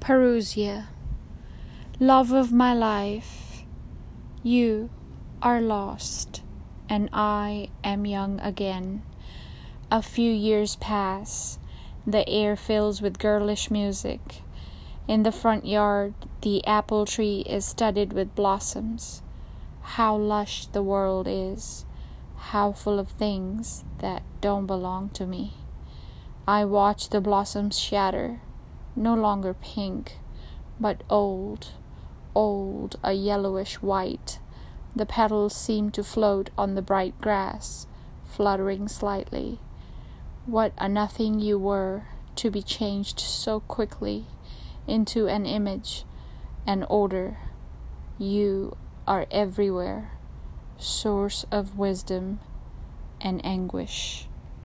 Perusia, love of my life, you are lost, and I am young again. A few years pass, the air fills with girlish music. In the front yard, the apple tree is studded with blossoms. How lush the world is, how full of things that don't belong to me. I watch the blossoms shatter no longer pink, but old, old, a yellowish white. The petals seem to float on the bright grass, fluttering slightly. What a nothing you were, to be changed so quickly into an image, an order. You are everywhere, source of wisdom and anguish.